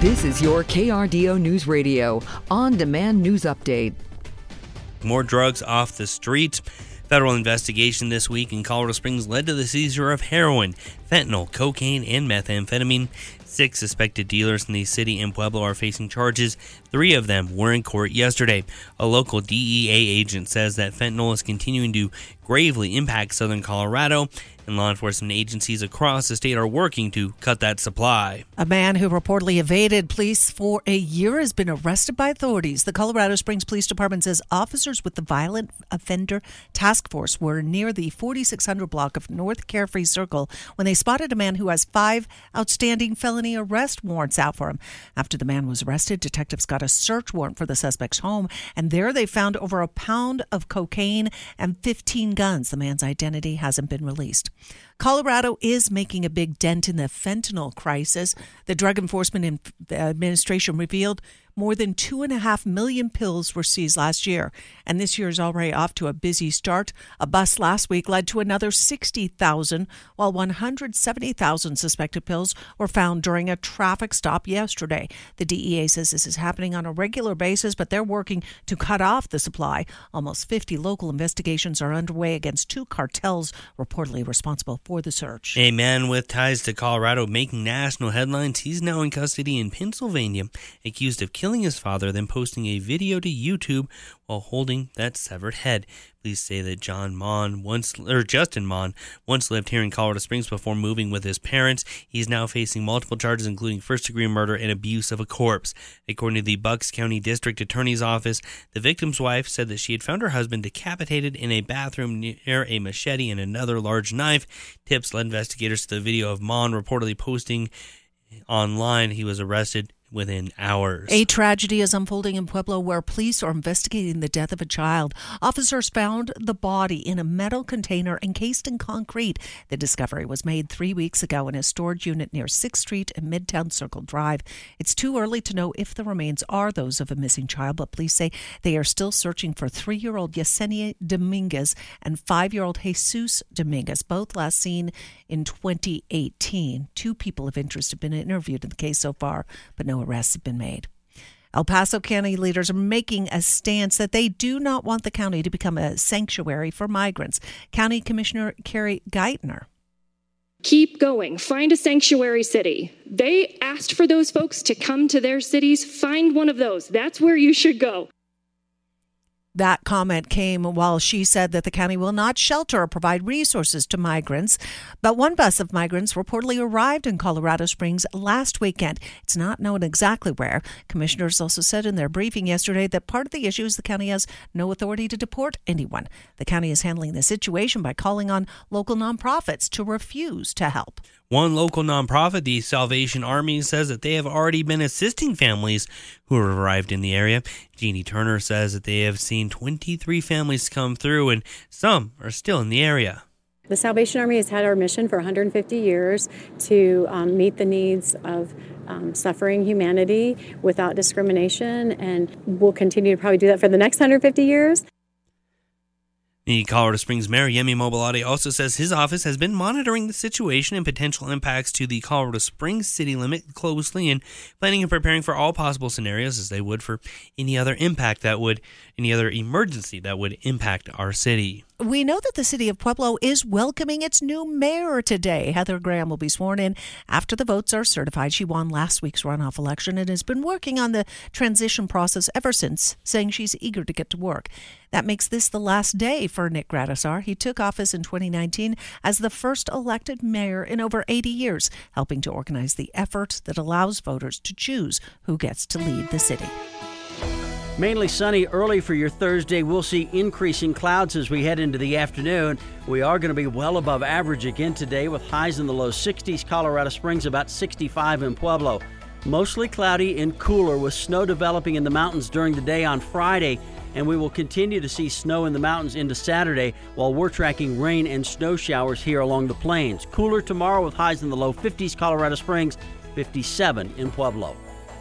This is your KRDO News Radio on demand news update. More drugs off the streets. Federal investigation this week in Colorado Springs led to the seizure of heroin, fentanyl, cocaine, and methamphetamine. Six suspected dealers in the city and Pueblo are facing charges. Three of them were in court yesterday. A local DEA agent says that fentanyl is continuing to gravely impact southern Colorado and law enforcement agencies across the state are working to cut that supply. A man who reportedly evaded police for a year has been arrested by authorities. The Colorado Springs Police Department says officers with the Violent Offender Task Force were near the 4600 block of North Carefree Circle when they spotted a man who has five outstanding felony arrest warrants out for him. After the man was arrested, detectives got a search warrant for the suspect's home, and there they found over a pound of cocaine and 15 guns. The man's identity hasn't been released. Colorado is making a big dent in the fentanyl crisis. The Drug Enforcement uh, Administration revealed more than two and a half million pills were seized last year, and this year is already off to a busy start. A bust last week led to another 60,000, while 170,000 suspected pills were found during a traffic stop yesterday. The DEA says this is happening on a regular basis, but they're working to cut off the supply. Almost 50 local investigations are underway against two cartels reportedly responsible for the search. A man with ties to Colorado making national headlines. He's now in custody in Pennsylvania, accused of killing killing his father, then posting a video to YouTube while holding that severed head. Police say that John Mohn once or Justin Mohn once lived here in Colorado Springs before moving with his parents. He's now facing multiple charges, including first-degree murder and abuse of a corpse. According to the Bucks County District Attorney's Office, the victim's wife said that she had found her husband decapitated in a bathroom near a machete and another large knife. Tips led investigators to the video of Mohn reportedly posting online. He was arrested within hours. A tragedy is unfolding in Pueblo where police are investigating the death of a child. Officers found the body in a metal container encased in concrete. The discovery was made three weeks ago in a storage unit near 6th Street and Midtown Circle Drive. It's too early to know if the remains are those of a missing child, but police say they are still searching for three year old Yesenia Dominguez and five year old Jesus Dominguez, both last seen in 2018. Two people of interest have been interviewed in the case so far, but no arrests have been made. El Paso County leaders are making a stance that they do not want the county to become a sanctuary for migrants. County Commissioner Carrie Geitner. Keep going. Find a sanctuary city. They asked for those folks to come to their cities. Find one of those. That's where you should go. That comment came while she said that the county will not shelter or provide resources to migrants. But one bus of migrants reportedly arrived in Colorado Springs last weekend. It's not known exactly where. Commissioners also said in their briefing yesterday that part of the issue is the county has no authority to deport anyone. The county is handling the situation by calling on local nonprofits to refuse to help. One local nonprofit, the Salvation Army, says that they have already been assisting families who have arrived in the area. Jeannie Turner says that they have seen 23 families come through and some are still in the area. The Salvation Army has had our mission for 150 years to um, meet the needs of um, suffering humanity without discrimination, and we'll continue to probably do that for the next 150 years. The Colorado Springs Mayor Yemi Mobolade also says his office has been monitoring the situation and potential impacts to the Colorado Springs city limit closely and planning and preparing for all possible scenarios as they would for any other impact that would, any other emergency that would impact our city. We know that the city of Pueblo is welcoming its new mayor today. Heather Graham will be sworn in after the votes are certified. She won last week's runoff election and has been working on the transition process ever since, saying she's eager to get to work. That makes this the last day for Nick Gradisar. He took office in 2019 as the first elected mayor in over 80 years, helping to organize the effort that allows voters to choose who gets to lead the city. Mainly sunny early for your Thursday. We'll see increasing clouds as we head into the afternoon. We are going to be well above average again today with highs in the low 60s. Colorado Springs about 65 in Pueblo. Mostly cloudy and cooler with snow developing in the mountains during the day on Friday. And we will continue to see snow in the mountains into Saturday while we're tracking rain and snow showers here along the plains. Cooler tomorrow with highs in the low 50s, Colorado Springs, 57 in Pueblo.